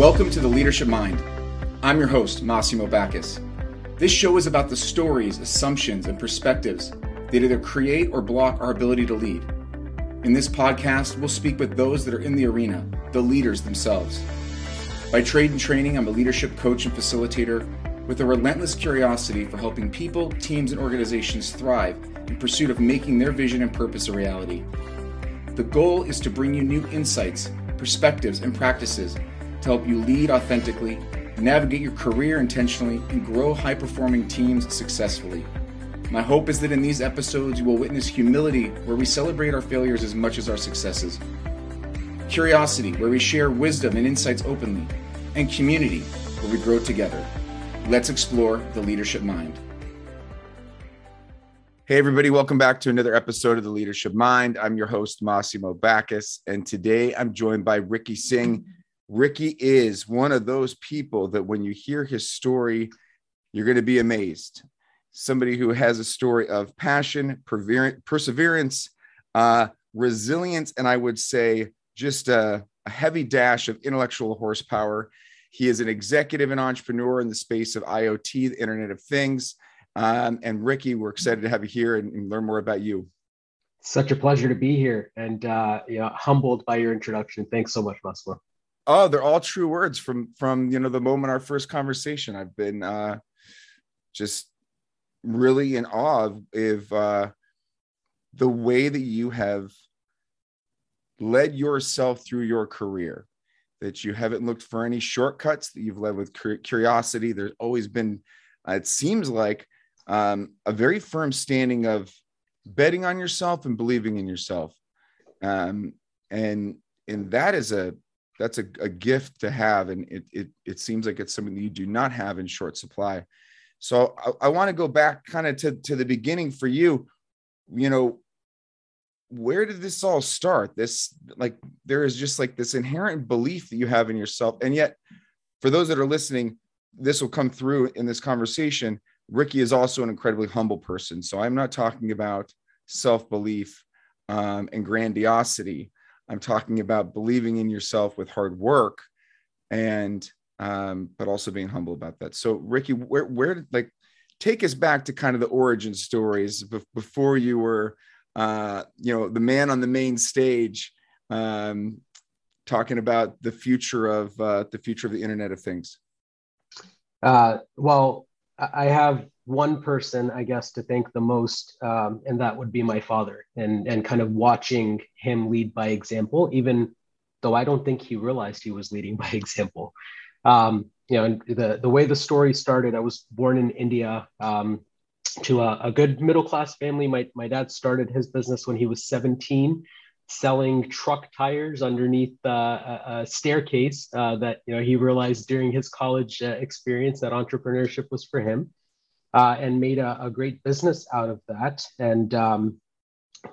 Welcome to the Leadership Mind. I'm your host, Massimo Backus. This show is about the stories, assumptions, and perspectives that either create or block our ability to lead. In this podcast, we'll speak with those that are in the arena, the leaders themselves. By trade and training, I'm a leadership coach and facilitator with a relentless curiosity for helping people, teams, and organizations thrive in pursuit of making their vision and purpose a reality. The goal is to bring you new insights, perspectives, and practices to help you lead authentically, navigate your career intentionally, and grow high performing teams successfully. My hope is that in these episodes, you will witness humility, where we celebrate our failures as much as our successes, curiosity, where we share wisdom and insights openly, and community, where we grow together. Let's explore the leadership mind. Hey, everybody, welcome back to another episode of the Leadership Mind. I'm your host, Massimo Backus, and today I'm joined by Ricky Singh. Ricky is one of those people that when you hear his story, you're going to be amazed. Somebody who has a story of passion, perseverance, uh, resilience, and I would say just a, a heavy dash of intellectual horsepower. He is an executive and entrepreneur in the space of IoT, the Internet of Things. Um, and Ricky, we're excited to have you here and, and, learn more about you. Such a pleasure to be here and uh, you know, humbled by your introduction. Thanks so much, Massimo. Oh, they're all true words from from you know the moment our first conversation. I've been uh, just really in awe of, uh, the way that you have led yourself through your career. That you haven't looked for any shortcuts. That you've led with curiosity. There's always been, uh, it seems like, um, a very firm standing of betting on yourself and believing in yourself. Um, and and that is a that's a, a gift to have and it, it it seems like it's something that you do not have in short supply. So i, I want to go back kind of to, to the beginning for you. You know where did this all start? This like there is just like this inherent belief that you have in yourself and yet for those that are listening this will come through in this conversation. Ricky is also an incredibly humble person so i'm not talking about self-belief um, and grandiosity I'm talking about believing in yourself with hard work and um, but also being humble about that. So Ricky, where where like take us back to kind of the origin stories before you were uh, you know the man on the main stage um, talking about the future of uh, the future of the Internet of Things. Uh, well, I have one person, I guess, to thank the most, um, and that would be my father, and and kind of watching him lead by example, even though I don't think he realized he was leading by example. Um, you know, and the the way the story started, I was born in India um, to a, a good middle class family. My my dad started his business when he was 17 selling truck tires underneath uh, a, a, staircase uh, that you know he realized during his college uh, experience that entrepreneurship was for him uh, and made a, a, great business out of that. And um,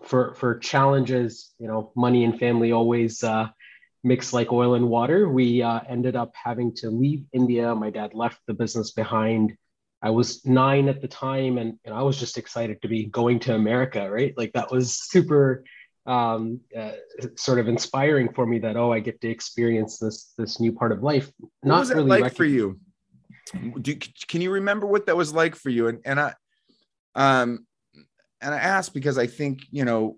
for for challenges, you know, money and family always uh, mix like oil and water. We uh, ended up having to leave India. My dad left the business behind. I was nine at the time, and, and I was just excited to be going to America. Right, like that was super. Um, uh, sort of inspiring for me that oh I get to experience this this new part of life. Not what was that really like for you? Do, can you remember what that was like for you and and i um and i asked because i think you know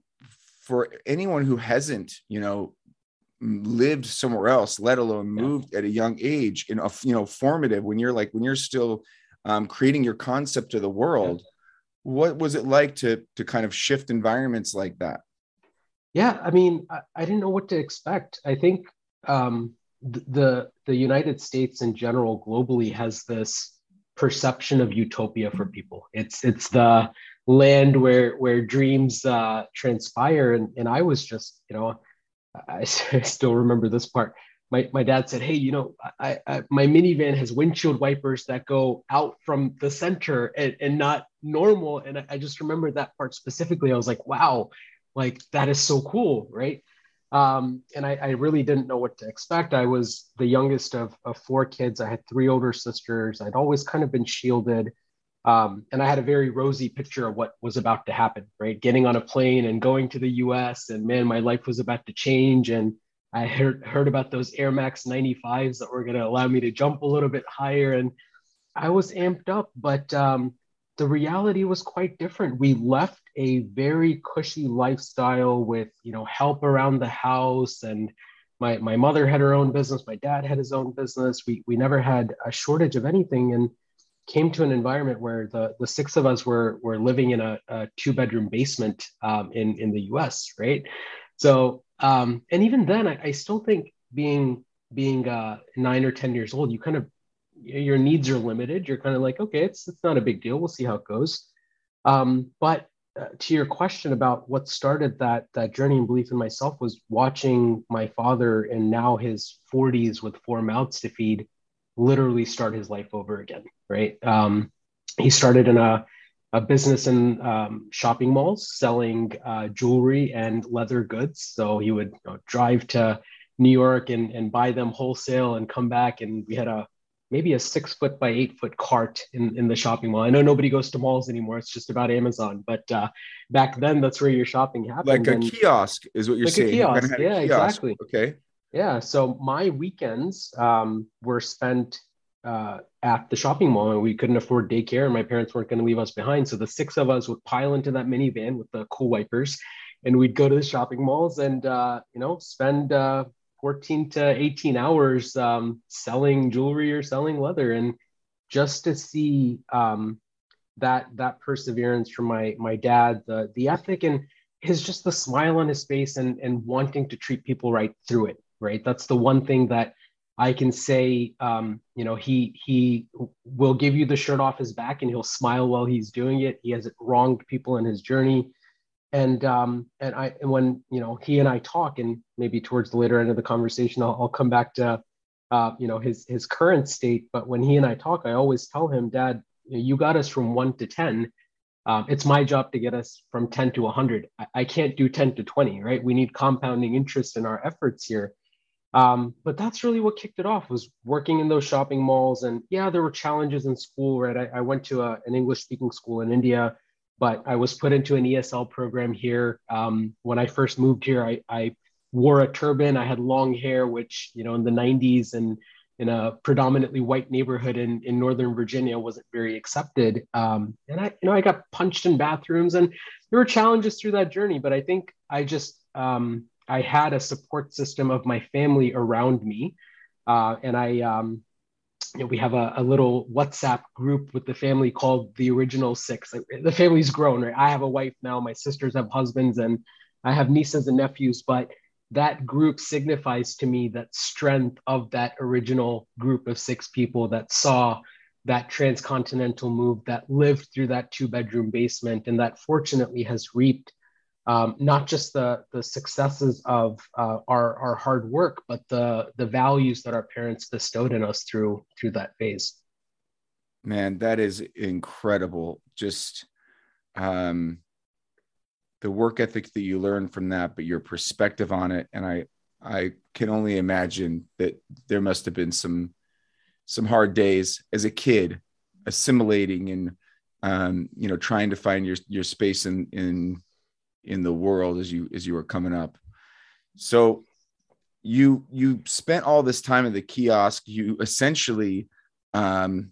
for anyone who hasn't you know lived somewhere else let alone moved yeah. at a young age in a you know formative when you're like when you're still um, creating your concept of the world yeah. what was it like to to kind of shift environments like that yeah i mean i, I didn't know what to expect i think um the the United States in general globally has this perception of utopia for people. It's it's the land where where dreams uh, transpire, and and I was just you know I, I still remember this part. My, my dad said, "Hey, you know, I, I, my minivan has windshield wipers that go out from the center and, and not normal." And I, I just remember that part specifically. I was like, "Wow, like that is so cool, right?" Um, and I, I, really didn't know what to expect. I was the youngest of, of, four kids. I had three older sisters. I'd always kind of been shielded. Um, and I had a very rosy picture of what was about to happen, right? Getting on a plane and going to the US, and man, my life was about to change. And I heard heard about those Air Max 95s that were going to allow me to jump a little bit higher, and I was amped up. But um, the reality was quite different. We left a very cushy lifestyle with you know help around the house, and my my mother had her own business, my dad had his own business. We we never had a shortage of anything, and came to an environment where the the six of us were were living in a, a two bedroom basement um, in in the U.S. Right, so um, and even then, I, I, still think being being uh, nine or ten years old, you kind of your needs are limited. You're kind of like, okay, it's it's not a big deal. We'll see how it goes. Um, but uh, to your question about what started that that journey and belief in myself was watching my father in now his 40s with four mouths to feed literally start his life over again right um, he started in a a business in um, shopping malls selling uh, jewelry and leather goods. So he would you know, drive to New York and, and buy them wholesale and come back. And we had a maybe a six foot by eight foot cart in, in the shopping mall. I know nobody goes to malls anymore. It's just about Amazon. But uh, back then, that's where your shopping happened. Like a and, kiosk is what you're like saying. A kiosk. Yeah, a kiosk. exactly. Okay. Yeah. So my weekends um, were spent uh, at the shopping mall and we couldn't afford daycare and my parents weren't going to leave us behind. So the six of us would pile into that minivan with the cool wipers and we'd go to the shopping malls and, uh, you know, spend uh, 14 to 18 hours um, selling jewelry or selling leather. And just to see um, that, that perseverance from my, my dad, the, the ethic and his, just the smile on his face and, and wanting to treat people right through it. Right. That's the one thing that I can say, um, you know, he he will give you the shirt off his back and he'll smile while he's doing it. He hasn't wronged people in his journey, and um, and I and when you know he and I talk, and maybe towards the later end of the conversation, I'll, I'll come back to, uh, you know, his his current state. But when he and I talk, I always tell him, Dad, you got us from one to ten. Um, it's my job to get us from 10 to 100. I, I can't do 10 to 20, right? We need compounding interest in our efforts here um, but that's really what kicked it off was working in those shopping malls. And yeah, there were challenges in school, right? I, I went to a, an English speaking school in India, but I was put into an ESL program here. Um, when I first moved here, I, I wore a turban. I had long hair, which, you know, in the 90s and in a predominantly white neighborhood in, in Northern Virginia wasn't very accepted. Um, and I, you know, I got punched in bathrooms and there were challenges through that journey, but I think I just, um, I had a support system of my family around me. Uh, and I, um, you know, we have a, a, little WhatsApp group with the family called the Original Six. The family's grown, right? I have a wife now, my sisters have husbands, and I have nieces and nephews, but that group signifies to me that strength of that original group of six people that saw that transcontinental move that lived through that two bedroom basement and that fortunately has reaped um, not just the the successes of uh, our our hard work, but the the values that our parents bestowed in us through through that phase. Man, that is incredible. Just um, the work ethic that you learn from that, but your perspective on it, and I I can only imagine that there must have been some some hard days as a kid assimilating and um, you know trying to find your your space in in in the world as you as you were coming up. So you you spent all this time at the kiosk. You essentially um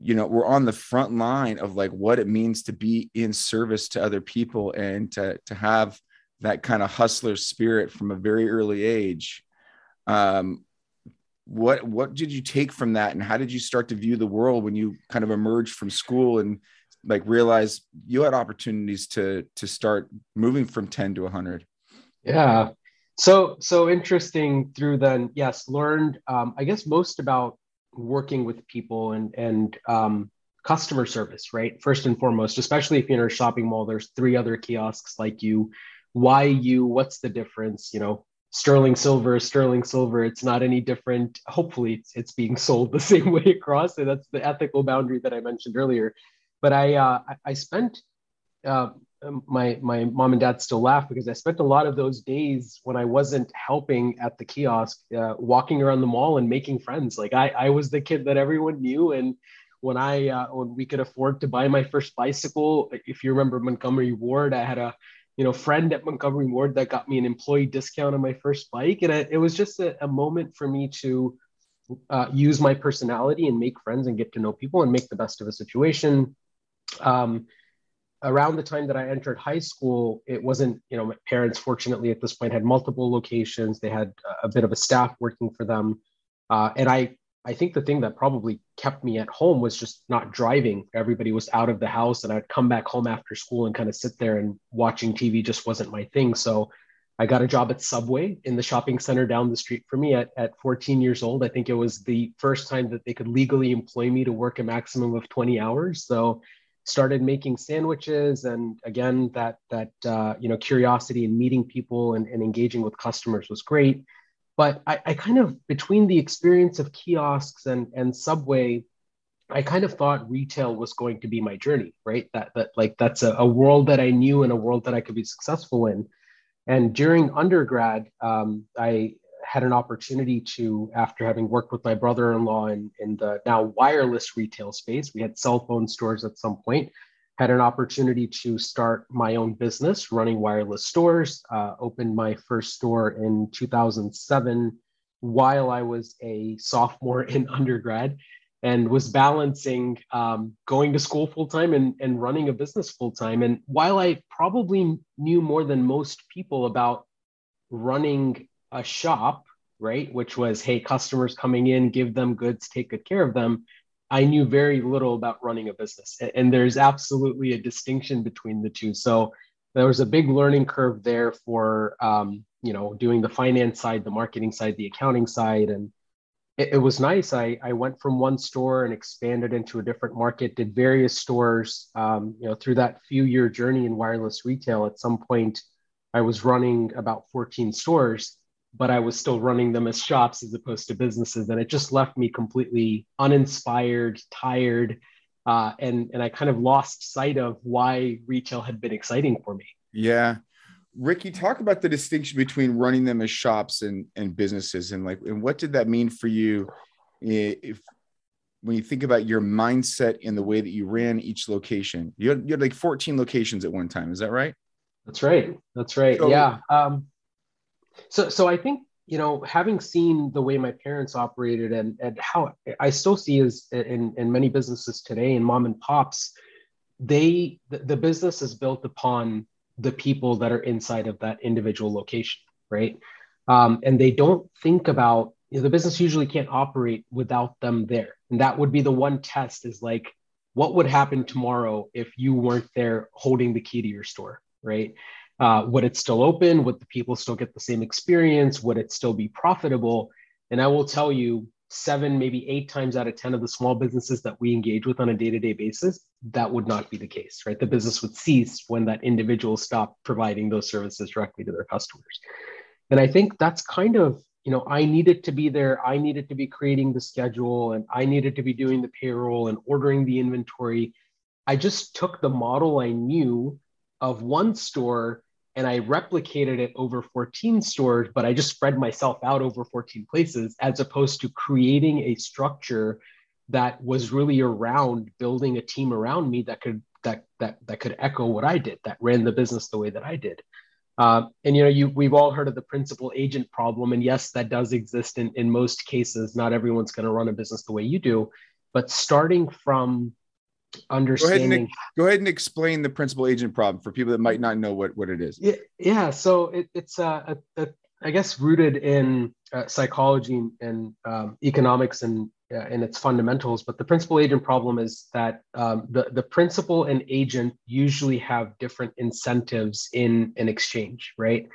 you know we're on the front line of like what it means to be in service to other people and to to have that kind of hustler spirit from a very early age. Um what what did you take from that? And how did you start to view the world when you kind of emerged from school and like realize you had opportunities to to start moving from 10 to 100 yeah. So so interesting through then. Yes learned um, i guess most about working with people and and um, customer service right? First and foremost especially if you're in a shopping mall there's three other kiosks like you. Why you? What's the difference? You know sterling silver sterling silver. It's not any different. Hopefully it's, it's being sold the same way across. And that's the ethical boundary that i mentioned earlier but I uh, I spent uh, my my mom and dad still laugh because I spent a lot of those days when I wasn't helping at the kiosk, uh, walking around the mall and making friends. Like I I was the kid that everyone knew, and when I uh, when we could afford to buy my first bicycle, if you remember Montgomery Ward, I had a you know friend at Montgomery Ward that got me an employee discount on my first bike, and it, it was just a, a, moment for me to uh, use my personality and make friends and get to know people and make the best of a situation. Um, around the time that I entered high school, it wasn't, you know, my parents fortunately at this point had multiple locations. They had a bit of a staff working for them. Uh, and I, I think the thing that probably kept me at home was just not driving. Everybody was out of the house and I'd come back home after school and kind of sit there and watching TV just wasn't my thing. So I got a job at Subway in the shopping center down the street for me at, at 14 years old. I think it was the first time that they could legally employ me to work a maximum of 20 hours. So started making sandwiches and again that that uh, you know curiosity and meeting people and, and engaging with customers was great. But I, I, kind of between the experience of kiosks and and subway i kind of thought retail was going to be my journey right? That that like that's a, a world that i knew and a world that i could be successful in. And during undergrad um, i had an opportunity to, after having worked with my brother-in-law in, in the now wireless retail space, we had cell phone stores at some point, had an opportunity to start my own business running wireless stores, uh, opened my first store in 2007 while I was a sophomore in undergrad and was balancing um, going to school full time and, and running a business full time. And while I probably knew more than most people about running a shop, right, which was, hey, customers coming in, give them goods, take good care of them. I knew very little about running a business. And there's absolutely a distinction between the two. So there was a big learning curve there for, um, you know, doing the finance side, the marketing side, the accounting side. And it, it was nice. I, I went from one store and expanded into a different market, did various stores, um, you know, through that few year journey in wireless retail. At some point, I was running about 14 stores but I was still running them as shops as opposed to businesses. And it just left me completely uninspired, tired, uh, and and I kind of lost sight of why retail had been exciting for me. Yeah, Ricky, talk about the distinction between running them as shops and and businesses, and like, and what did that mean for you? If when you think about your mindset and the way that you ran each location, you had, you had like 14 locations at one time. Is that right? That's right. That's right. So, yeah. Um, so, so I think you know, having seen the way my parents operated and and how I still see is in in many businesses today, in mom and pops, they the, the business is built upon the people that are inside of that individual location, right? Um, and they don't think about you know, the business usually can't operate without them there, and that would be the one test is like what would happen tomorrow if you weren't there holding the key to your store, right? Uh, would it still open? Would the people still get the same experience? Would it still be profitable? And I will tell you, seven, maybe eight times out of 10 of the small businesses that we engage with on a day to day basis, that would not be the case, right? The business would cease when that individual stopped providing those services directly to their customers. And I think that's kind of, you know, I needed to be there. I needed to be creating the schedule and I needed to be doing the payroll and ordering the inventory. I just took the model I knew of one store and I replicated it over 14 stores, but I just spread myself out over 14 places as opposed to creating a structure that was really around building a team around me that could that that that could echo what I did, that ran the business the way that I did. Uh, and you know, you we've all heard of the principal agent problem, and yes, that does exist in in most cases. Not everyone's going to run a business the way you do, but starting from understanding. Go ahead, and, go ahead and explain the principal agent problem for people that might not know what, what it is. Yeah, yeah. so it, it's uh, a, a, I guess rooted in uh, psychology and um, economics and uh, in its fundamentals. But the principal agent problem is that um, the the principal and agent usually have different incentives in an exchange, right?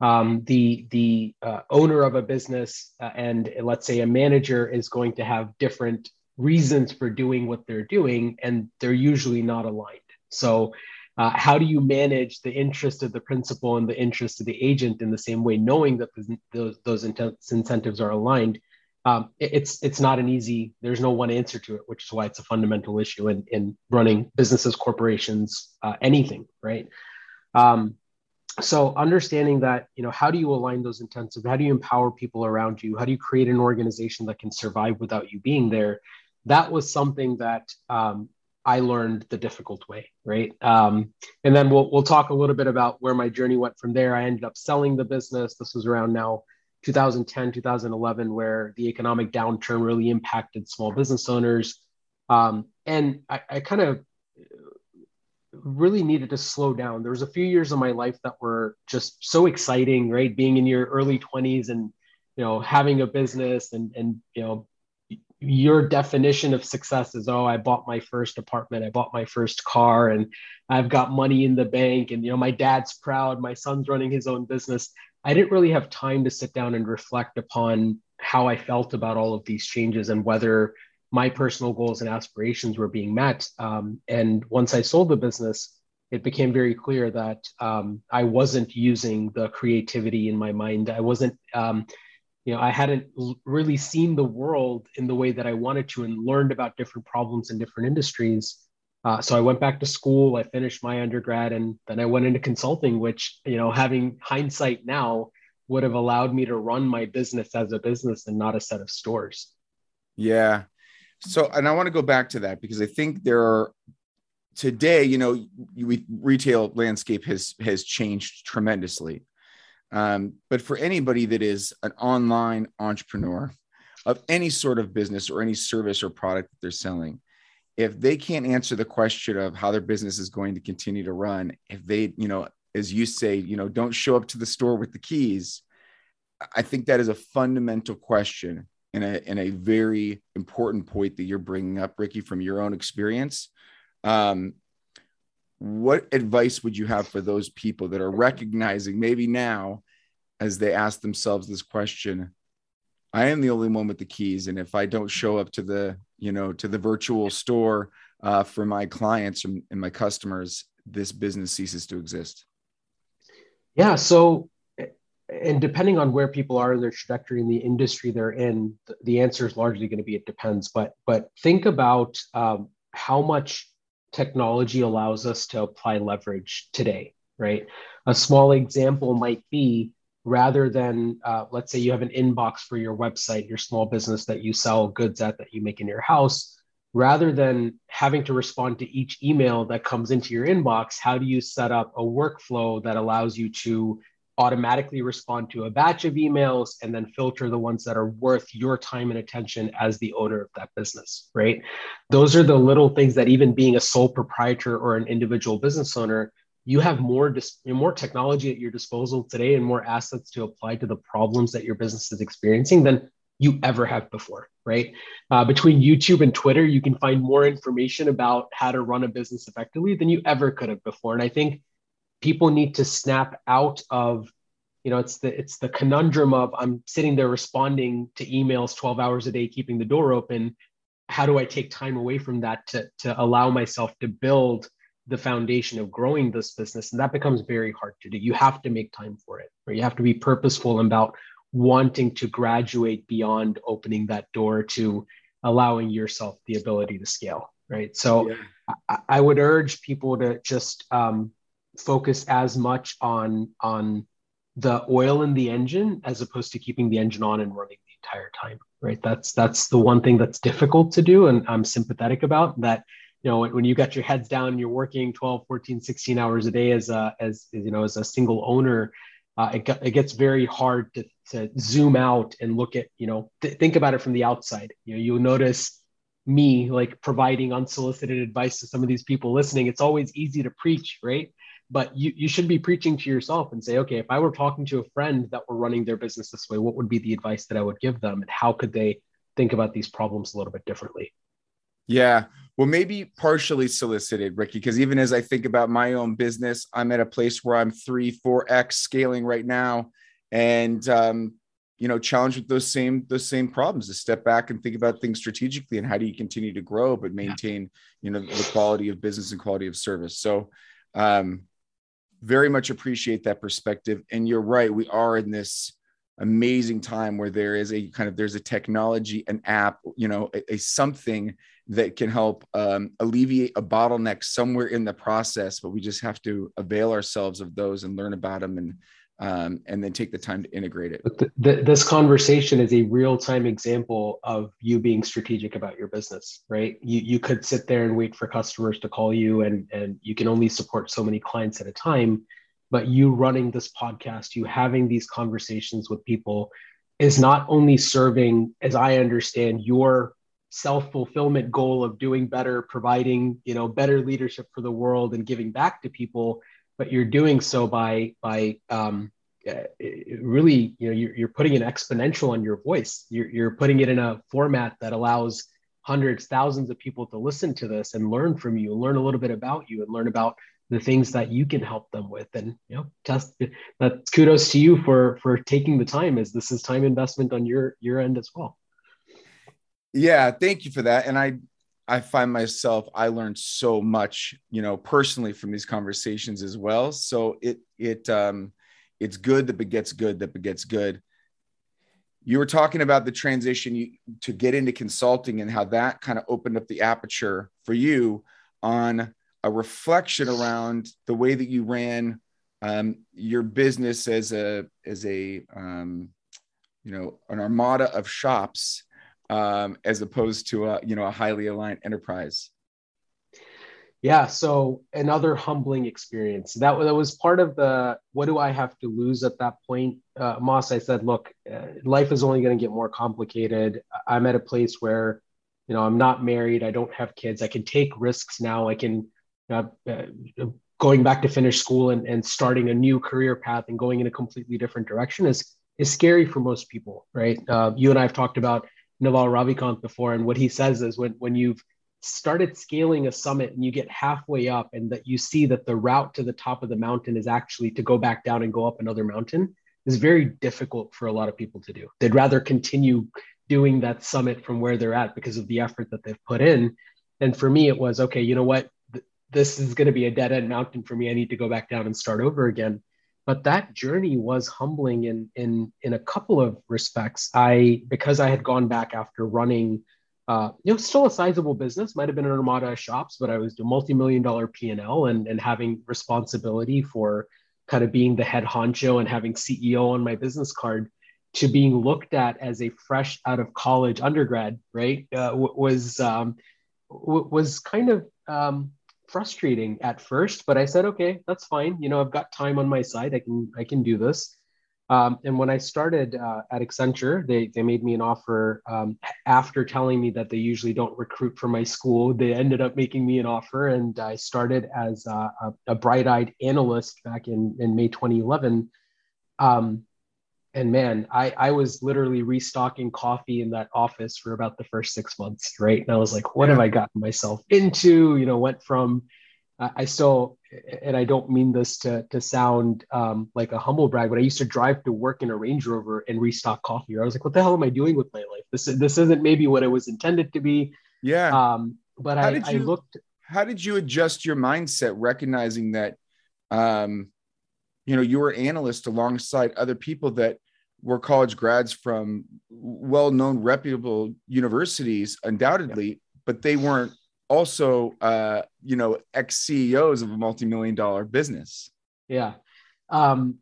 Um, the the uh, owner of a business uh, and let's say a manager is going to have different reasons for doing what they're doing, and they're usually not aligned. So, uh, how do you manage the interest of the principal and the interest of the agent in the same way, knowing that those those incentives are aligned? Um, it's it's not an easy. There's no one answer to it, which is why it's a fundamental issue in in running businesses, corporations, uh, anything, right? Um, so understanding that you know how do you align those incentives how do you empower people around you how do you create an organization that can survive without you being there that was something that um, I learned the difficult way, right? Um, and then we'll we'll talk a little bit about where my journey went from there. I ended up selling the business. This was around now 2010, 2011, where the economic downturn really impacted small business owners. Um, and I, I kind of really needed to slow down. There was a few years of my life that were just so exciting, right? Being in your early 20s and you know having a business and and you know your definition of success is oh i bought my first apartment i bought my first car and i've got money in the bank and you know my dad's proud my son's running his own business. I didn't really have time to sit down and reflect upon how i felt about all of these changes and whether my personal goals and aspirations were being met. Um, and once i sold the business it became very clear that um, i wasn't using the creativity in my mind. I wasn't um, you know i hadn't really seen the world in the way that i wanted to and learned about different problems in different industries. Uh, so i went back to school i finished my undergrad and then i went into consulting which you know having hindsight now would have allowed me to run my business as a business and not a set of stores. Yeah. So and i want to go back to that because i think there are today you know we, retail landscape has has changed tremendously um, but for anybody that is an online entrepreneur of any sort of business or any service or product that they're selling, if they can't answer the question of how their business is going to continue to run, if they, you know, as you say, you know, don't show up to the store with the keys, I think that is a fundamental question and a, and a very important point that you're bringing up, Ricky, from your own experience. Um, what advice would you have for those people that are recognizing maybe now as they ask themselves this question i am the only one with the keys and if i don't show up to the you know to the virtual store uh, for my clients and, my customers this business ceases to exist yeah so and depending on where people are in their trajectory in the industry they're in the answer is largely going to be it depends but but think about um, how much technology allows us to apply leverage today, right? A small example might be rather than, uh, let's say you have an inbox for your website, your small business that you sell goods at that you make in your house, rather than having to respond to each email that comes into your inbox, how do you set up a workflow that allows you to automatically respond to a batch of emails and then filter the ones that are worth your time and attention as the owner of that business, right? Those are the little things that even being a sole proprietor or an individual business owner, you have more dis- more technology at your disposal today and more assets to apply to the problems that your business is experiencing than you ever have before, right? Uh, between YouTube and Twitter, you can find more information about how to run a business effectively than you ever could have before. And I think people need to snap out of you know it's the it's the conundrum of i'm sitting there responding to emails 12 hours a day keeping the door open. How do i take time away from that to to allow myself to build the foundation of growing this business? And that becomes very hard to do. You have to make time for it or you have to be purposeful about wanting to graduate beyond opening that door to allowing yourself the ability to scale right? So yeah. I, I, would urge people to just um, focus as much on on the oil in the engine as opposed to keeping the engine on and running the entire time right? That's that's the one thing that's difficult to do and i'm sympathetic about that you know when you got your heads down and you're working 12 14 16 hours a day as a as you know as a single owner uh, it, it gets very hard to, to zoom out and look at you know th- think about it from the outside. You know you'll notice me like providing unsolicited advice to some of these people listening. It's always easy to preach right but you, you should be preaching to yourself and say okay if i were talking to a friend that were running their business this way what would be the advice that i would give them? And how could they think about these problems a little bit differently? Yeah. Well maybe partially solicited ricky because even as i think about my own business i'm at a place where i'm 3 4x scaling right now and um, you know challenged with those same those same problems to step back and think about things strategically and how do you continue to grow but maintain you know the quality of business and quality of service. So um very much appreciate that perspective. And you're right, we are in this amazing time where there is a kind of there's a technology, an app, you know, a, a something that can help um, alleviate a bottleneck somewhere in the process. But we just have to avail ourselves of those and learn about them and um, and then take the time to integrate it. But this conversation is a real time example of you being strategic about your business, right? You, you could sit there and wait for customers to call you, and, and you can only support so many clients at a time. But you running this podcast, you having these conversations with people is not only serving, as I understand, your self-fulfillment goal of doing better providing you know better leadership for the world and giving back to people but you're doing so by by um, uh, really you know you're, you're putting an exponential on your voice. You're, you're putting it in a format that allows hundreds thousands of people to listen to this and learn from you learn a little bit about you and learn about the things that you can help them with. And you know test that kudos to you for for taking the time as this is time investment on your your end as well. Yeah thank you for that. And i i find myself i learned so much you know personally from these conversations as well. So it it um it's good that begets good that begets good. You were talking about the transition to get into consulting and how that kind of opened up the aperture for you on a reflection around the way that you ran um, your business as a as a um, you know an armada of shops um, as opposed to a you know a highly aligned enterprise. Yeah so another humbling experience. That, that was part of the what do i have to lose at that point? Uh, moss i said look uh, life is only going to get more complicated. I'm at a place where you know i'm not married. I don't have kids. I can take risks now. I can uh, uh going back to finish school and, and starting a new career path and going in a completely different direction is is scary for most people right? Uh, you and i have talked about Naval Ravikant before, and what he says is when when you've started scaling a summit and you get halfway up, and that you see that the route to the top of the mountain is actually to go back down and go up another mountain, is very difficult for a lot of people to do. They'd rather continue doing that summit from where they're at because of the effort that they've put in. And for me, it was okay. You know what? This is going to be a dead end mountain for me. I need to go back down and start over again but that journey was humbling in in in a couple of respects. I because i had gone back after running uh, you know still a sizable business might have been an armada of shops but i was a multi-million dollar p&l and, and having responsibility for kind of being the head honcho and having ceo on my business card to being looked at as a fresh out of college undergrad right uh, was um, was kind of um, frustrating at first, but I said, okay, that's fine. You know, I've got time on my side. I can I can do this. Um, and when I started uh, at Accenture, they they made me an offer um, after telling me that they usually don't recruit for my school. They ended up making me an offer, and I started as a, a, bright-eyed analyst back in in May 2011. Um, and man, I, I was literally restocking coffee in that office for about the first six months, right? And I was like, what yeah. have I gotten myself into? You know, went from I still, and I don't mean this to to sound um, like a humble brag, but I used to drive to work in a Range Rover and restock coffee. I was like, what the hell am I doing with my life? This this isn't maybe what it was intended to be. Yeah. Um, but how I, did you, I looked. How did you adjust your mindset, recognizing that, um, you know, you were analyst alongside other people that were college grads from well-known reputable universities undoubtedly yeah. but they weren't also uh you know ex ceos of a multi-million dollar business yeah um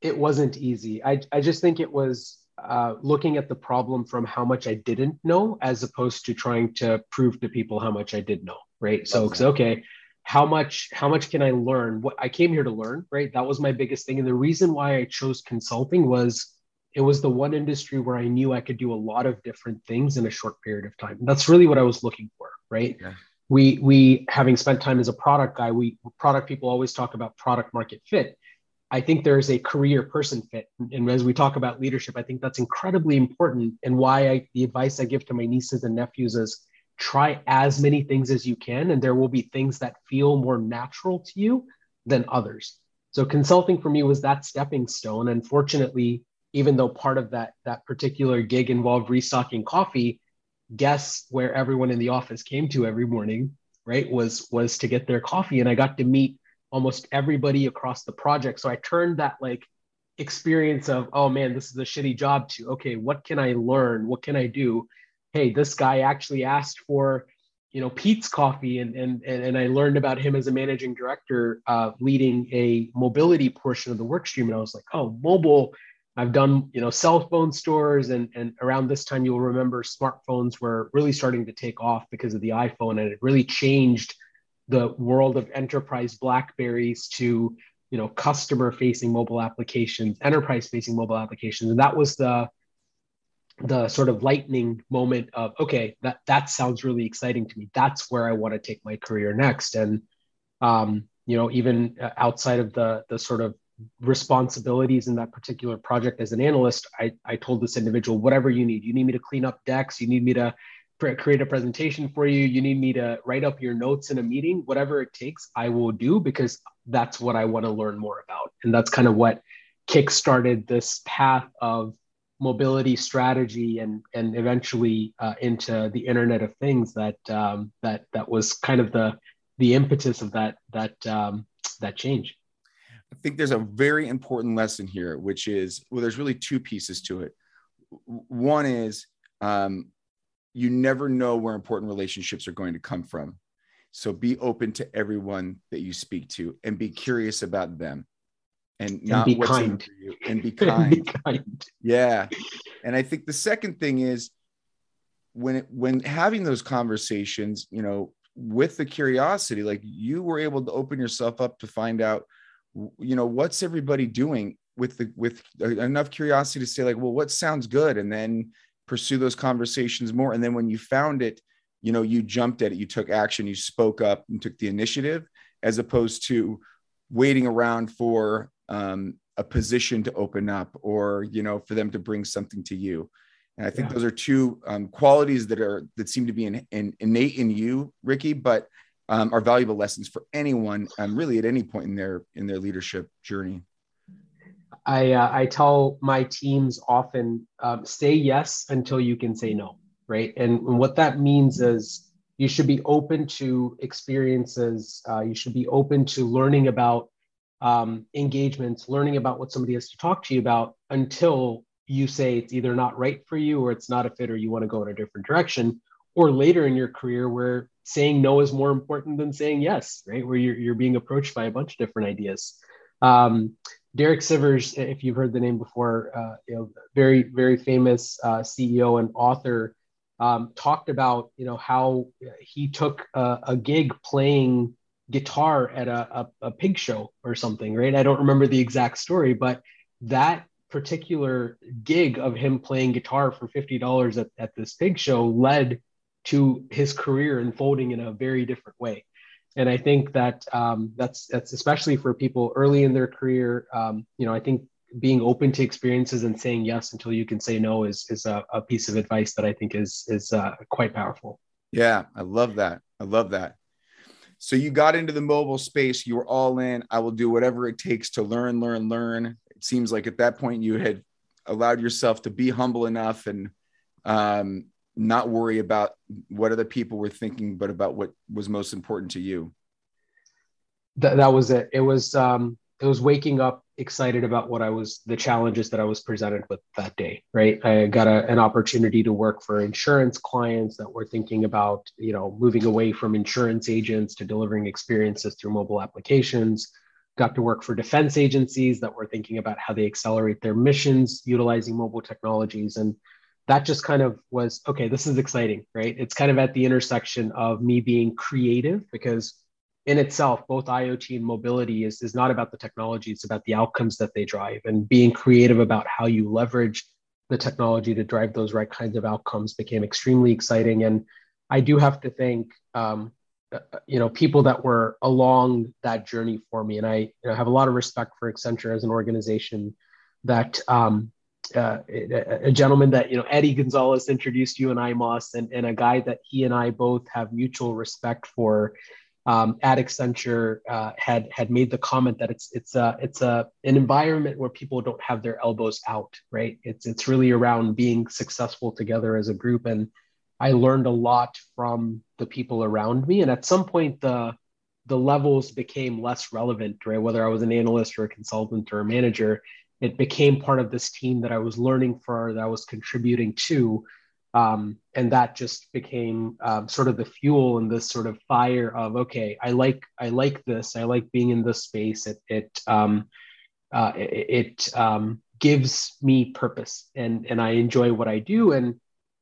it wasn't easy i i just think it was uh, looking at the problem from how much I didn't know, as opposed to trying to prove to people how much I did know. Right. So, okay. okay, how much how much can I learn? What I came here to learn. Right. That was my biggest thing, and the reason why I chose consulting was it was the one industry where I knew I could do a lot of different things in a short period of time. That's really what I was looking for, right? Yeah. We we having spent time as a product guy, we product people always talk about product market fit. I think there's a career person fit. And as we talk about leadership, I think that's incredibly important. And why I, the advice I give to my nieces and nephews is try as many things as you can, and there will be things that feel more natural to you than others. So consulting for me was that stepping stone. And fortunately, even though part of that that particular gig involved restocking coffee guess where everyone in the office came to every morning right was was to get their coffee. And i got to meet almost everybody across the project. So i turned that like experience of oh man this is a shitty job to okay what can i learn? What can i do? Hey this guy actually asked for you know Peet's Coffee, and and and I learned about him as a managing director, uh, leading a mobility portion of the work stream, and I was like, oh, mobile. I've done you know cell phone stores, and and around this time you'll remember smartphones were really starting to take off because of the iPhone, and it really changed the world of enterprise Blackberries to you know customer facing mobile applications, enterprise facing mobile applications, and that was the the sort of lightning moment of okay that that sounds really exciting to me. That's where i want to take my career next. And um, you know even uh, outside of the the sort of responsibilities in that particular project as an analyst i i told this individual whatever you need you need me to clean up decks you need me to create a presentation for you you need me to write up your notes in a meeting whatever it takes i will do because that's what i want to learn more about and that's kind of what kick started this path of mobility strategy and and eventually uh, into the Internet of Things that um, that that was kind of the the impetus of that that um, that change. I think there's a very important lesson here, which is well, there's really two pieces to it. One is um, you never know where important relationships are going to come from. So be open to everyone that you speak to and be curious about them and not and be kind. You, and be kind. be kind. Yeah. And I think the second thing is when it, when having those conversations, you know, with the curiosity, like you were able to open yourself up to find out, you know, what's everybody doing with the with enough curiosity to say like, well, what sounds good, and then pursue those conversations more. And then when you found it, you know, you jumped at it, you took action, you spoke up and took the initiative, as opposed to waiting around for um, a position to open up or you know for them to bring something to you and i think yeah. those are two um, qualities that are that seem to be in, in, innate in you ricky but um, are valuable lessons for anyone um, really at any point in their in their leadership journey i uh, i tell my teams often um, say yes until you can say no right and, and what that means is you should be open to experiences uh, you should be open to learning about um, engagements, learning about what somebody has to talk to you about until you say it's either not right for you or it's not a fit or you want to go in a different direction. Or later in your career where saying no is more important than saying yes, right? Where you're, you're being approached by a bunch of different ideas. Um, Derek Sivers, if you've heard the name before, uh, you know, very, very famous uh, CEO and author, um, talked about, you know, how he took a, a gig playing guitar at a, a, a pig show or something, right? I don't remember the exact story, but that particular gig of him playing guitar for $50 at, at this pig show led to his career unfolding in a very different way. And I think that um, that's that's especially for people early in their career. Um, you know, I think being open to experiences and saying yes until you can say no is is a, a piece of advice that I think is is uh, quite powerful. Yeah, I love that. I love that. So you got into the mobile space, you were all in. I will do whatever it takes to learn, learn, learn. It seems like at that point you had allowed yourself to be humble enough and um, not worry about what other people were thinking, but about what was most important to you. That, that was it. It was um, it was waking up excited about what I was the challenges that I was presented with that day, right? I got a, an opportunity to work for insurance clients that were thinking about, you know, moving away from insurance agents to delivering experiences through mobile applications. Got to work for defense agencies that were thinking about how they accelerate their missions utilizing mobile technologies and that just kind of was okay this is exciting right it's kind of at the intersection of me being creative because in itself, both IoT and mobility is, is not about the technology, it's about the outcomes that they drive and being creative about how you leverage the technology to drive those right kinds of outcomes became extremely exciting. And I do have to thank, um, uh, you know, people that were along that journey for me. And I you know, have a lot of respect for Accenture as an organization that um, uh, a, gentleman that you know Eddie Gonzalez introduced you and I Moss and, and a guy that he and I both have mutual respect for um, at Accenture uh, had had made the comment that it's it's a it's a an environment where people don't have their elbows out, right? It's it's really around being successful together as a group, and I learned a lot from the people around me. And at some point, the the levels became less relevant, right? Whether I was an analyst or a consultant or a manager, it became part of this team that I was learning for, that I was contributing to. um, and that just became um, sort of the fuel and this sort of fire of okay i like i like this i like being in this space. It it um, uh, it, it um, gives me purpose and and i enjoy what i do. And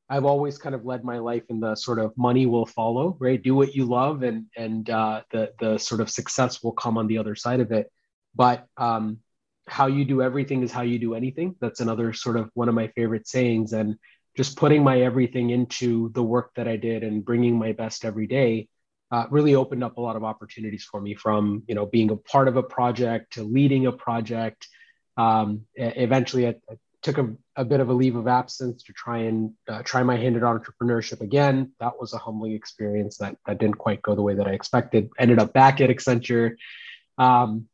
i've always kind of led my life in the sort of money will follow right? Do what you love and and uh, the the sort of success will come on the other side of it. But um, how you do everything is how you do anything that's another sort of one of my favorite sayings and just putting my everything into the work that I did and bringing my best every day uh, really opened up a lot of opportunities for me from you know being a part of a project to leading a project. Um, eventually, I, I took a, a, bit of a leave of absence to try and uh, try my hand at entrepreneurship again. That was a humbling experience that, that didn't quite go the way that I expected. Ended up back at Accenture. Um,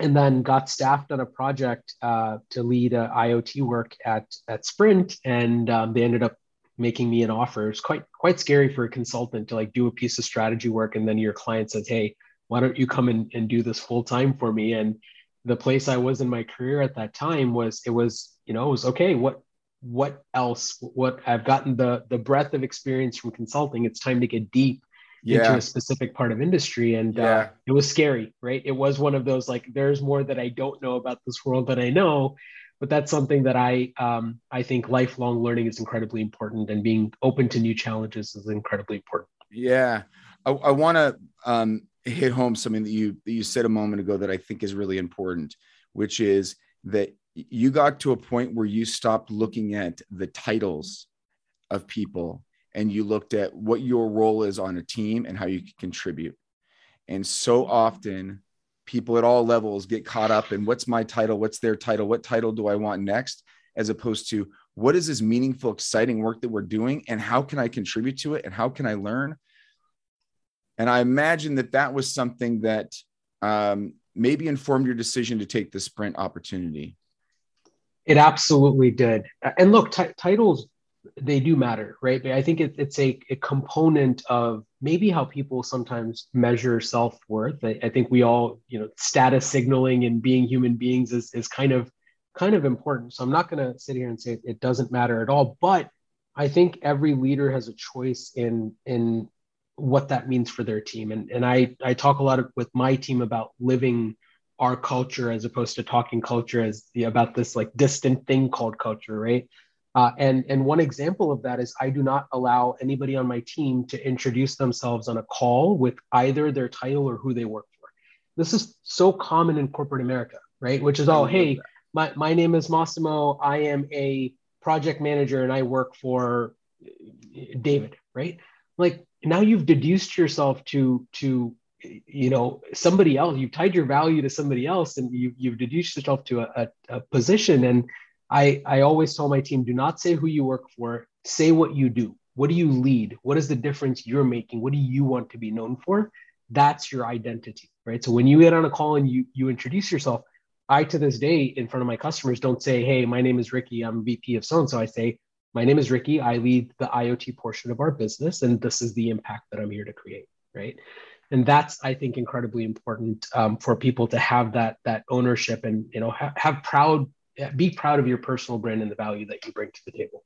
and then got staffed on a project uh, to lead uh, IoT work at at Sprint, and um, they ended up making me an offer. It's quite quite scary for a consultant to like do a piece of strategy work, and then your client says, "Hey, why don't you come in and do this full time for me?" And the place I was in my career at that time was it was you know it was okay. What what else? What I've gotten the the breadth of experience from consulting. It's time to get deep yeah. into a specific part of industry and uh, yeah. uh, it was scary right it was one of those like there's more that i don't know about this world that i know but that's something that i um, i think lifelong learning is incredibly important and being open to new challenges is incredibly important yeah i, I want to um, hit home something that you that you said a moment ago that i think is really important which is that you got to a point where you stopped looking at the titles of people and you looked at what your role is on a team and how you can contribute. And so often, people at all levels get caught up in what's my title, what's their title, what title do I want next, as opposed to what is this meaningful, exciting work that we're doing, and how can I contribute to it, and how can I learn. And I imagine that that was something that um, maybe informed your decision to take the sprint opportunity. It absolutely did. And look, t- titles they do matter, right? But I think it, it's a, a component of maybe how people sometimes measure self worth. I, I, think we all, you know, status signaling and being human beings is, is kind of kind of important. So I'm not going to sit here and say it doesn't matter at all, but I think every leader has a choice in in what that means for their team. And and I I talk a lot of, with my team about living our culture as opposed to talking culture as the, about this like distant thing called culture, right? Uh, and, and one example of that is I do not allow anybody on my team to introduce themselves on a call with either their title or who they work for. This is so common in corporate America, right? Which is, all, hey, my, my name is Massimo. I am a project manager and I work for David, right? Like now you've deduced yourself to, to you know somebody else you've tied your value to somebody else and you, you've deduced yourself to a, a, a position and I, I always tell my team do not say who you work for, say what you do. What do you lead? What is the difference you're making? What do you want to be known for? That's your identity, right? So when you get on a call and you you introduce yourself, I to this day in front of my customers don't say, "Hey, my name is Ricky. I'm VP of so and so." I say, "My name is Ricky. I lead the IoT portion of our business, and this is the impact that I'm here to create." Right? And that's I think incredibly important um, for people to have that that ownership and you know ha- have proud be proud of your personal brand and the value that you bring to the table.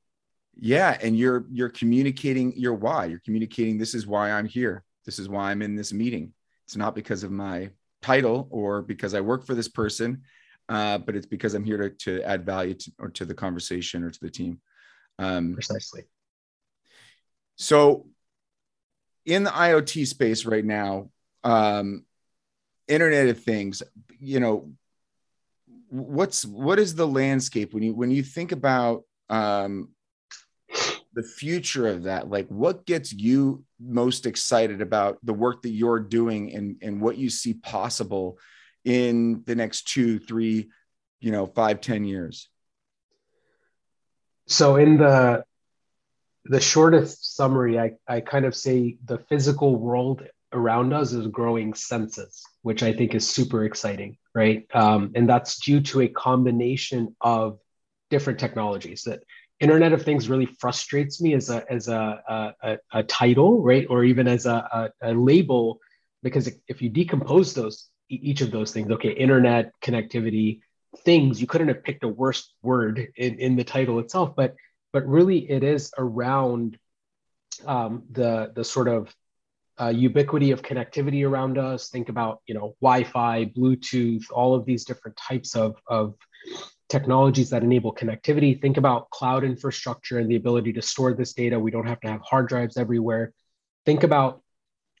Yeah and you're you're communicating your why. You're communicating this is why i'm here. This is why i'm in this meeting. It's not because of my title or because i work for this person uh, but it's because i'm here to, to add value to, or to the conversation or to the team. Um, precisely. So in the iot space right now um, internet of things you know what's what is the landscape when you when you think about um, the future of that like what gets you most excited about the work that you're doing and and what you see possible in the next two three you know five ten years? So in the the shortest summary i i kind of say the physical world around us is growing senses, which I think is super exciting, right? Um, and that's due to a combination of different technologies. That Internet of Things really frustrates me as a as a a, a title, right, or even as a, a, label, because if you decompose those each of those things, okay, internet connectivity things, you couldn't have picked a worse word in, in the title itself, but but really it is around um, the the sort of uh, ubiquity of connectivity around us. Think about you know Wi-Fi, Bluetooth, all of these different types of of technologies that enable connectivity. Think about cloud infrastructure and the ability to store this data. We don't have to have hard drives everywhere. Think about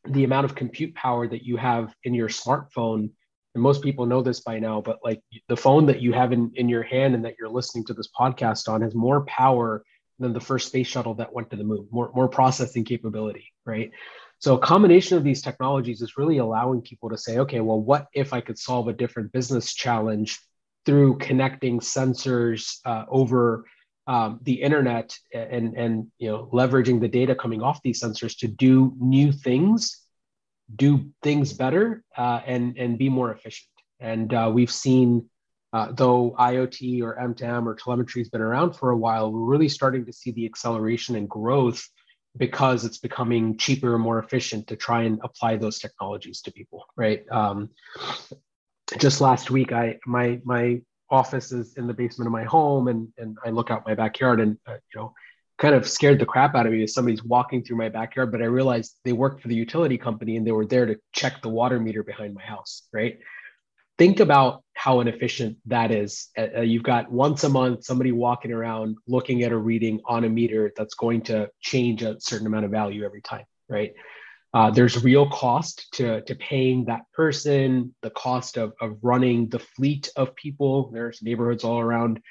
the amount of compute power that you have in your smartphone. And most people know this by now, but like the phone that you have in, in your hand and that you're listening to this podcast on has more power than the first space shuttle that went to the moon, more, more processing capability, right? So a combination of these technologies is really allowing people to say, okay, well, what if I could solve a different business challenge through connecting sensors uh, over um, the internet and and you know leveraging the data coming off these sensors to do new things, do things better, uh, and and be more efficient. And uh, we've seen, uh, though IoT or M2M or telemetry has been around for a while, we're really starting to see the acceleration and growth because it's becoming cheaper and more efficient to try and apply those technologies to people. Right. Um, just last week, I my my office is in the basement of my home, and and I look out my backyard, and uh, you know, kind of scared the crap out of me as somebody's walking through my backyard. But I realized they worked for the utility company, and they were there to check the water meter behind my house. Right. Think about how inefficient that is. Uh, uh you've got once a month somebody walking around looking at a reading on a meter that's going to change a certain amount of value every time, right? Uh, there's real cost to, to paying that person, the cost of, of running the fleet of people. There's neighborhoods all around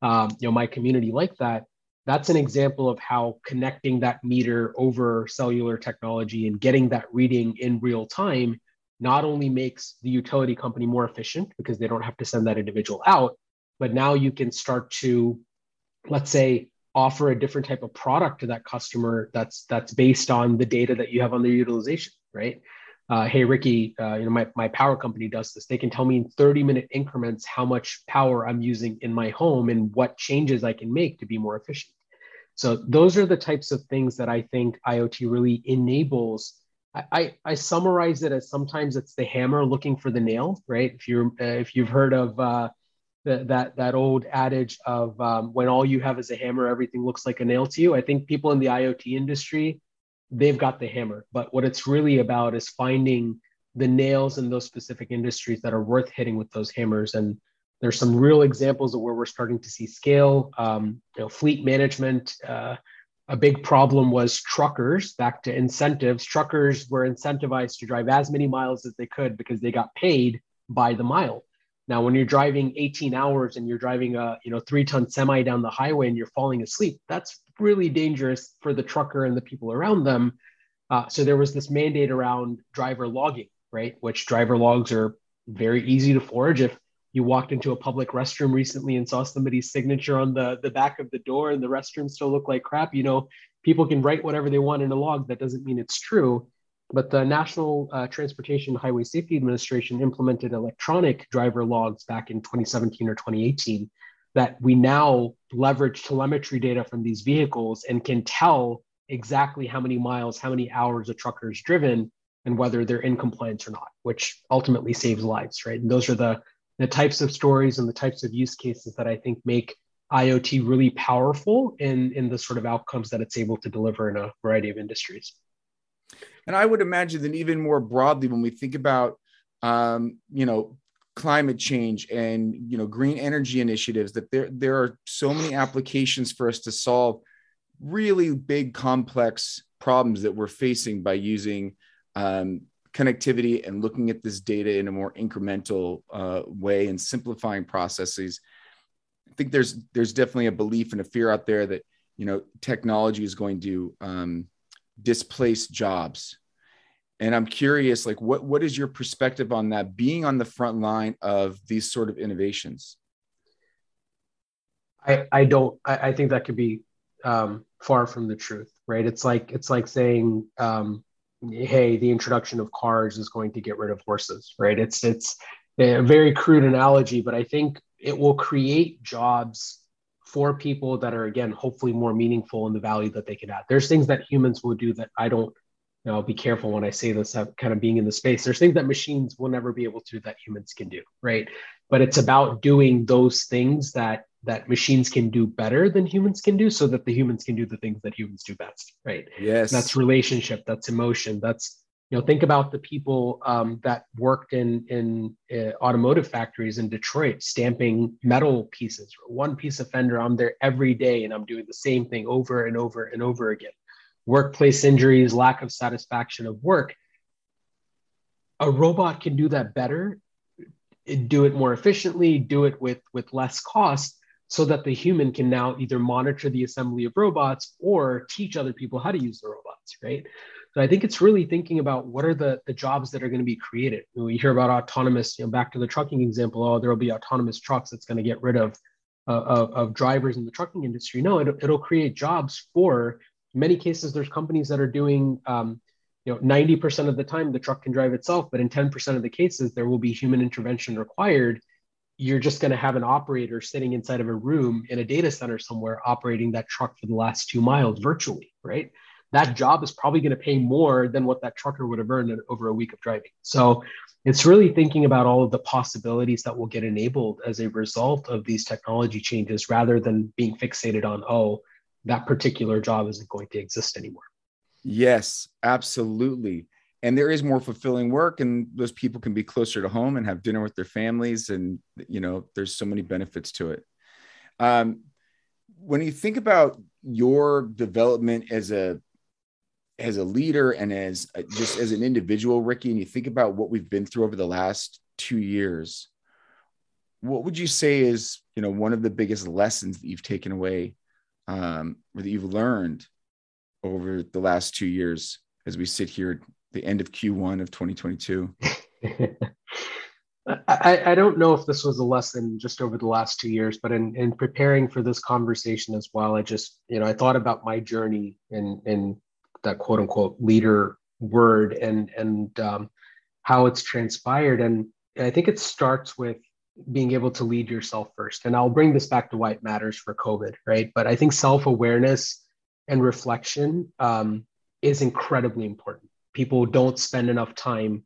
um, you know, my community like that. That's an example of how connecting that meter over cellular technology and getting that reading in real time not only makes the utility company more efficient because they don't have to send that individual out, but now you can start to, let's say, offer a different type of product to that customer that's that's based on the data that you have on their utilization right? Uh, hey ricky uh, you know my, my power company does this. They can tell me in 30 minute increments how much power i'm using in my home and what changes i can make to be more efficient. So those are the types of things that i think iot really enables I, I, summarize it as sometimes it's the hammer looking for the nail, right? If you're uh, if you've heard of uh, that that that old adage of um, when all you have is a hammer, everything looks like a nail to you. I think people in the IoT industry, they've got the hammer, but what it's really about is finding the nails in those specific industries that are worth hitting with those hammers. And there's some real examples of where we're starting to see scale. Um, you know, fleet management. Uh, a big problem was truckers. Back to incentives, truckers were incentivized to drive as many miles as they could because they got paid by the mile now, when you're driving 18 hours and you're driving a you know three ton semi down the highway and you're falling asleep, that's really dangerous for the trucker and the people around them. Uh, so there was this mandate around driver logging, right? Which driver logs are very easy to forge. If you walked into a public restroom recently and saw somebody's signature on the the back of the door and the restroom still looked like crap, you know, people can write whatever they want in a log. That doesn't mean it's true. But the National uh, Transportation Highway Safety Administration implemented electronic driver logs back in 2017 or 2018 that we now leverage telemetry data from these vehicles and can tell exactly how many miles, how many hours a trucker is driven, and whether they're in compliance or not, which ultimately saves lives, right? And those are the, the types of stories and the types of use cases that I think make IoT really powerful in, in the sort of outcomes that it's able to deliver in a variety of industries. And I would imagine that even more broadly, when we think about, um, you know, climate change and you know green energy initiatives, that there there are so many applications for us to solve really big, complex problems that we're facing by using um, connectivity and looking at this data in a more incremental uh, way and simplifying processes. I think there's there's definitely a belief and a fear out there that you know technology is going to um, displace jobs and i'm curious like what what is your perspective on that being on the front line of these sort of innovations i i don't i, I think that could be um, far from the truth right it's like it's like saying um, hey the introduction of cars is going to get rid of horses right it's it's a very crude analogy but i think it will create jobs for people that are again hopefully more meaningful in the value that they can add there's things that humans will do that i don't you know, I'll be careful when I say this, kind of being in the space. There's things that machines will never be able to that humans can do, right? But it's about doing those things that that machines can do better than humans can do so that the humans can do the things that humans do best right? Yes. That's relationship that's emotion that's you know think about the people um, that worked in in uh, automotive factories in detroit stamping metal pieces. One piece of fender i'm there every day and i'm doing the same thing over and over and over again. Workplace injuries lack of satisfaction of work. A robot can do that better do it more efficiently do it with with less cost so that the human can now either monitor the assembly of robots or teach other people how to use the robots right so I think it's really thinking about what are the, the jobs that are going to be created. Know, we hear about autonomous, you know, back to the trucking example, oh, there will be autonomous trucks that's going to get rid of, uh, of, of, drivers in the trucking industry. No, it, it'll create jobs for, many cases, there's companies that are doing, um, you know, 90% of the time the truck can drive itself, but in 10% of the cases, there will be human intervention required. You're just going to have an operator sitting inside of a room in a data center somewhere operating that truck for the last two miles virtually, right? that job is probably going to pay more than what that trucker would have earned over a week of driving. So it's really thinking about all of the possibilities that will get enabled as a result of these technology changes rather than being fixated on, oh, that particular job isn't going to exist anymore. Yes, absolutely. And there is more fulfilling work, and those people can be closer to home and have dinner with their families. And, you know, there's so many benefits to it. Um, when you think about your development as a as a leader and as uh, just as an individual, Ricky, and you think about what we've been through over the last two years, what would you say is you know one of the biggest lessons that you've taken away um, or that you've learned over the last two years as we sit here the end of Q1 of 2022? I, I, don't know if this was a lesson just over the last two years, but in, in preparing for this conversation as well, I just, you know, I thought about my journey in, in that quote unquote leader word and and um, how it's transpired. And I think it starts with being able to lead yourself first. And I'll bring this back to why it matters for COVID, right? But I think self awareness and reflection um, is incredibly important. People don't spend enough time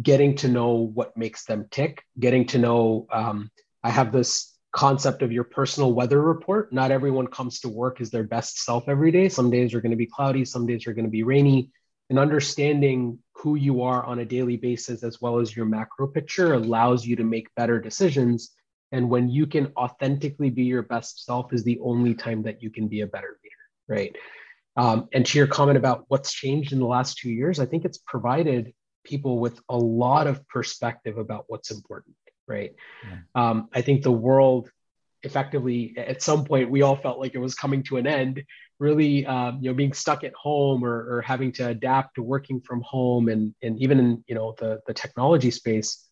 getting to know what makes them tick, getting to know. Um, I have this concept of your personal weather report. Not everyone comes to work as their best self every day. Some days are going to be cloudy, some days are going to be rainy. And understanding who you are on a daily basis, as well as your macro picture, allows you to make better decisions. And when you can authentically be your best self, is the only time that you can be a better leader, right? Um, and to your comment about what's changed in the last two years, I think it's provided people with a lot of perspective about what's important right? Yeah. Um, I think the world effectively at some point we all felt like it was coming to an end really um, you know being stuck at home or, or having to adapt to working from home and and even in you know the the technology space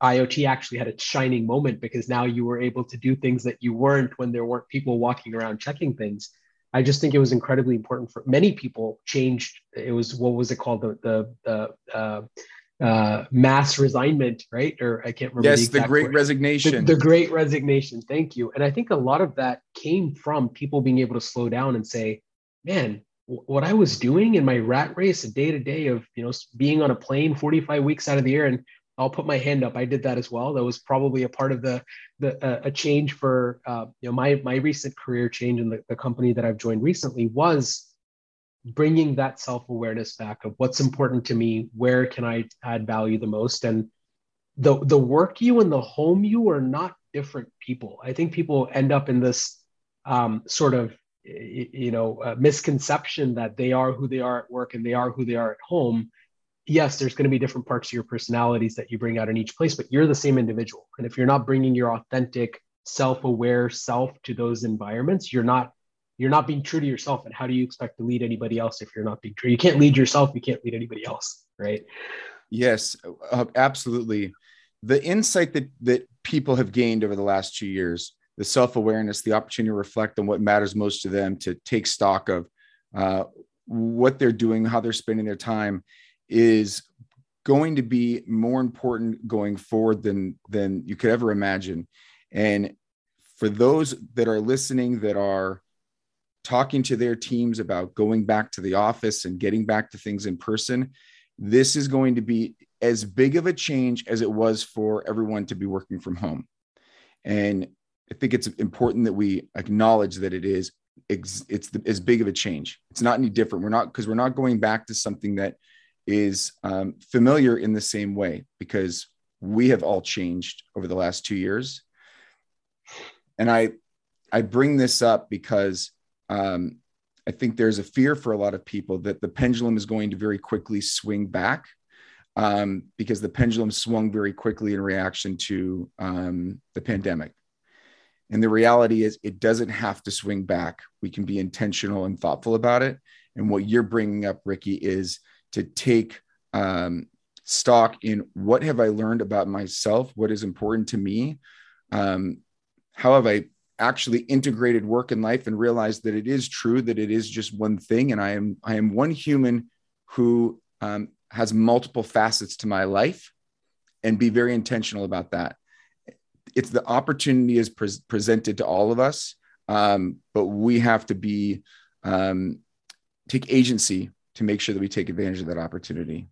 iot actually had a shining moment because now you were able to do things that you weren't when there weren't people walking around checking things i just think it was incredibly important for many people changed it was what was it called the the, the uh, uh, mass resignment, right? Or I can't remember. Yes, the, the great word. resignation. The, the, great resignation. Thank you. And I think a lot of that came from people being able to slow down and say, man, what I was doing in my rat race, a day to day of, you know, being on a plane 45 weeks out of the year. And I'll put my hand up. I did that as well. That was probably a part of the, the uh, a change for, uh, you know, my, my recent career change in the, the company that I've joined recently was bringing that self-awareness back of what's important to me where can i add value the most and the the work you and the home you are not different people i think people end up in this um, sort of you know uh, misconception that they are who they are at work and they are who they are at home yes there's going to be different parts of your personalities that you bring out in each place but you're the same individual. And if you're not bringing your authentic self-aware self to those environments you're not you're not being true to yourself. And how do you expect to lead anybody else if you're not being true? You can't lead yourself you can't lead anybody else right? Yes uh, absolutely. The insight that that people have gained over the last two years the self-awareness the opportunity to reflect on what matters most to them to take stock of uh, what they're doing how they're spending their time is going to be more important going forward than than you could ever imagine and for those that are listening that are talking to their teams about going back to the office and getting back to things in person, this is going to be as big of a change as it was for everyone to be working from home. And I think it's important that we acknowledge that it is it's as big of a change. It's not any different. We're not because we're not going back to something that is um, familiar in the same way because we have all changed over the last two years. And I I bring this up because um, I think there's a fear for a lot of people that the pendulum is going to very quickly swing back um, because the pendulum swung very quickly in reaction to um, the pandemic. And the reality is, it doesn't have to swing back. We can be intentional and thoughtful about it. And what you're bringing up, Ricky, is to take um, stock in what have I learned about myself, what is important to me, um, how have I actually integrated work and life, and realized that it is true that it is just one thing, and I am I am one human who um, has multiple facets to my life, and be very intentional about that. It's the opportunity is pre- presented to all of us, um, but we have to be um, take agency to make sure that we take advantage of that opportunity.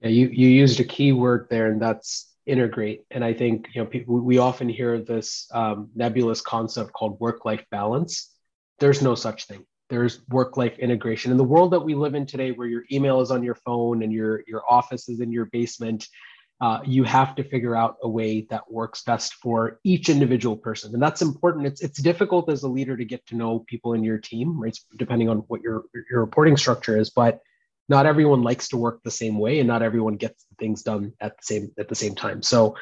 Yeah, you you used a key word there, and that's integrate. And I think you know people, we often hear this um, nebulous concept called work life balance. There's no such thing. There's work life integration in the world that we live in today, where your email is on your phone and your your office is in your basement uh, you have to figure out a way that works best for each individual person and that's important it's, it's difficult as a leader to get to know people in your team right depending on what your your reporting structure is but not everyone likes to work the same way and not everyone gets things done at the same at the same time so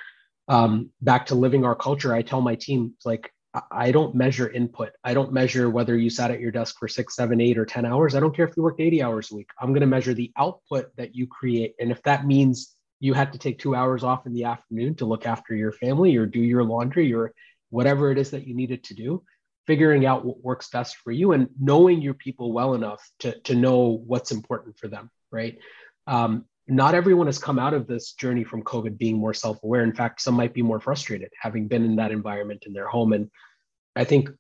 um, back to living our culture i tell my team like I don't measure input. I don't measure whether you sat at your desk for six, seven, eight, or 10 hours. I don't care if you worked 80 hours a week. I'm going to measure the output that you create. And if that means you had to take two hours off in the afternoon to look after your family or do your laundry or whatever it is that you needed to do figuring out what works best for you and knowing your people well enough to, to know what's important for them right? Um, not everyone has come out of this journey from covid being more self-aware. In fact some might be more frustrated having been in that environment in their home. And i think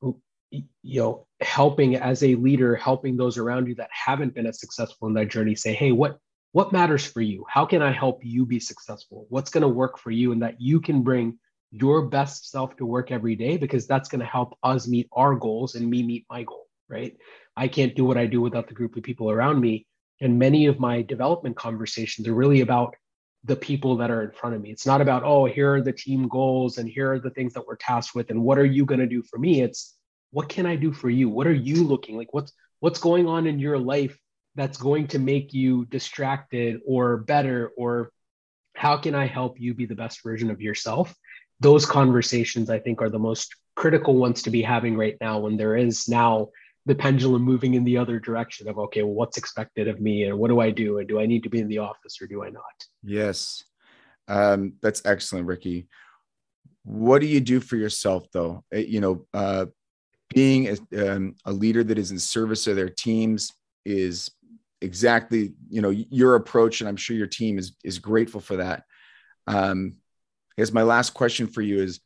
you know helping as a leader helping those around you that haven't been as successful in that journey say hey what what matters for you? How can I help you be successful? What's going to work for you and that you can bring your best self to work every day because that's going to help us meet our goals and me meet my goal, right? I can't do what I do without the group of people around me. And many of my development conversations are really about the people that are in front of me. It's not about, oh, here are the team goals and here are the things that we're tasked with and what are you going to do for me? It's what can I do for you? What are you looking like? What's what's going on in your life that's going to make you distracted or better or how can i help you be the best version of yourself? Those conversations i think are the most critical ones to be having right now when there is now the pendulum moving in the other direction of okay well what's expected of me and what do i do and do i need to be in the office or do i not? Yes. Um, that's excellent ricky. What do you do for yourself though? Eh, you know uh, being a, um, a leader that is in service of their teams is exactly you know your approach and i'm sure your team is is grateful for that. Um i guess my last question for you is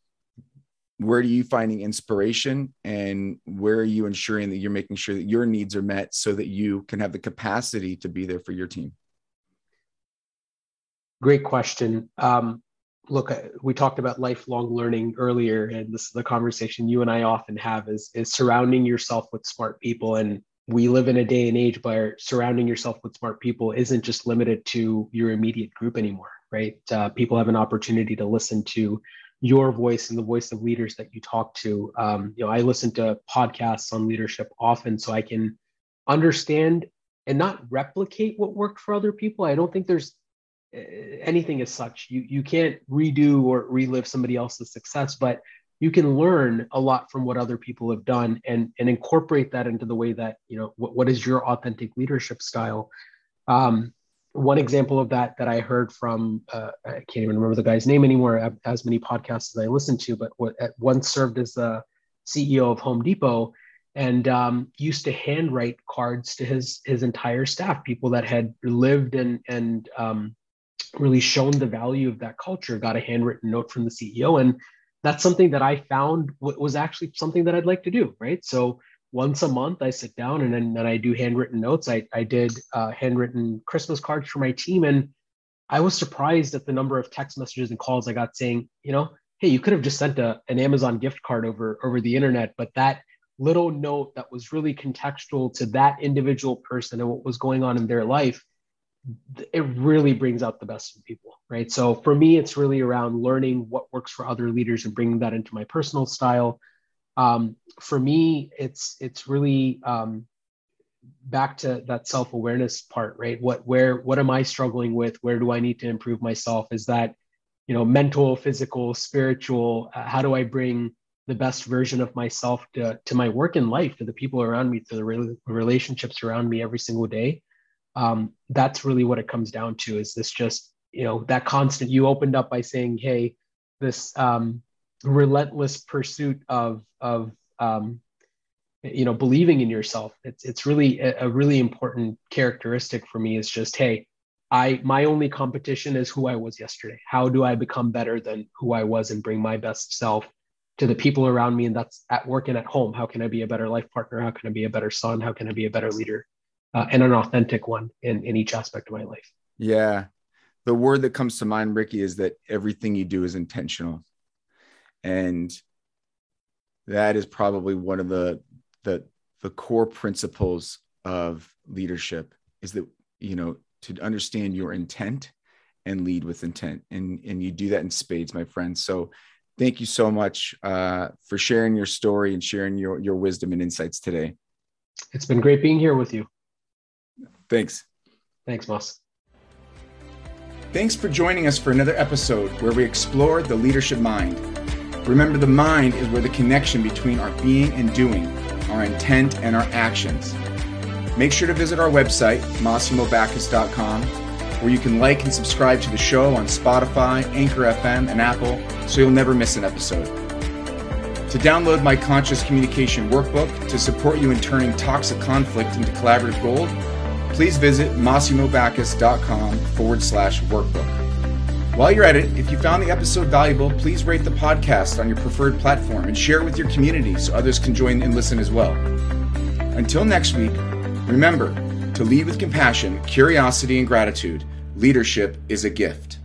where are you finding inspiration and where are you ensuring that you're making sure that your needs are met so that you can have the capacity to be there for your team? Great question. Um, look we talked about lifelong learning earlier and this is the conversation you and i often have is is surrounding yourself with smart people and we live in a day and age where surrounding yourself with smart people isn't just limited to your immediate group anymore, right? Uh, people have an opportunity to listen to your voice and the voice of leaders that you talk to. Um, you know, I listen to podcasts on leadership often so I can understand and not replicate what worked for other people. I don't think there's uh, anything as such. You you can't redo or relive somebody else's success, but you can learn a lot from what other people have done and and incorporate that into the way that you know what, what is your authentic leadership style. Um, one example of that that i heard from uh, i can't even remember the guy's name anymore as many podcasts as i listened to but what once served as the ceo of home depot and um, used to handwrite cards to his his entire staff people that had lived and and um, really shown the value of that culture got a handwritten note from the ceo and that's something that I found was actually something that I'd like to do, right? So once a month, I sit down and then, then I do handwritten notes. I, I did uh, handwritten Christmas cards for my team, and I was surprised at the number of text messages and calls I got saying, you know, hey, you could have just sent a, an Amazon gift card over over the internet, but that little note that was really contextual to that individual person and what was going on in their life it really brings out the best in people right? So for me it's really around learning what works for other leaders and bringing that into my personal style. Um, for me it's it's really um, back to that self-awareness part right? What where what am i struggling with? Where do i need to improve myself? Is that you know mental physical spiritual? Uh, how do i bring the best version of myself to, to my work in life to the people around me to the re- relationships around me every single day um, that's really what it comes down to is this just you know that constant you opened up by saying hey this um, relentless pursuit of of um, you know believing in yourself it's it's really a, a really important characteristic for me is just hey I my only competition is who I was yesterday. How do I become better than who I was and bring my best self to the people around me? And that's at work and at home. How can I be a better life partner? How can I be a better son? How can I be a better leader uh, and an authentic one in, in each aspect of my life? Yeah. The word that comes to mind, Ricky, is that everything you do is intentional. And that is probably one of the the the core principles of leadership is that you know to understand your intent and lead with intent. And, and you do that in spades, my friend. So thank you so much uh, for sharing your story and sharing your, your wisdom and insights today. It's been great being here with you. Thanks. Thanks, Moss. Thanks for joining us for another episode where we explore the leadership mind. Remember, the mind is where the connection between our being and doing, our intent and our actions, Make sure to visit our website, MassimoBackus.com, where you can like and subscribe to the show on Spotify, Anchor FM, and Apple so you'll never miss an episode. To download my Conscious Communication Workbook to support you in turning toxic conflict into collaborative gold, please visit MassimoBackus.com forward slash workbook. While you're at it, if you found the episode valuable, please rate the podcast on your preferred platform and share it with your community so others can join and listen as well. Until next week, Remember, to lead with compassion, curiosity, and gratitude, leadership is a gift.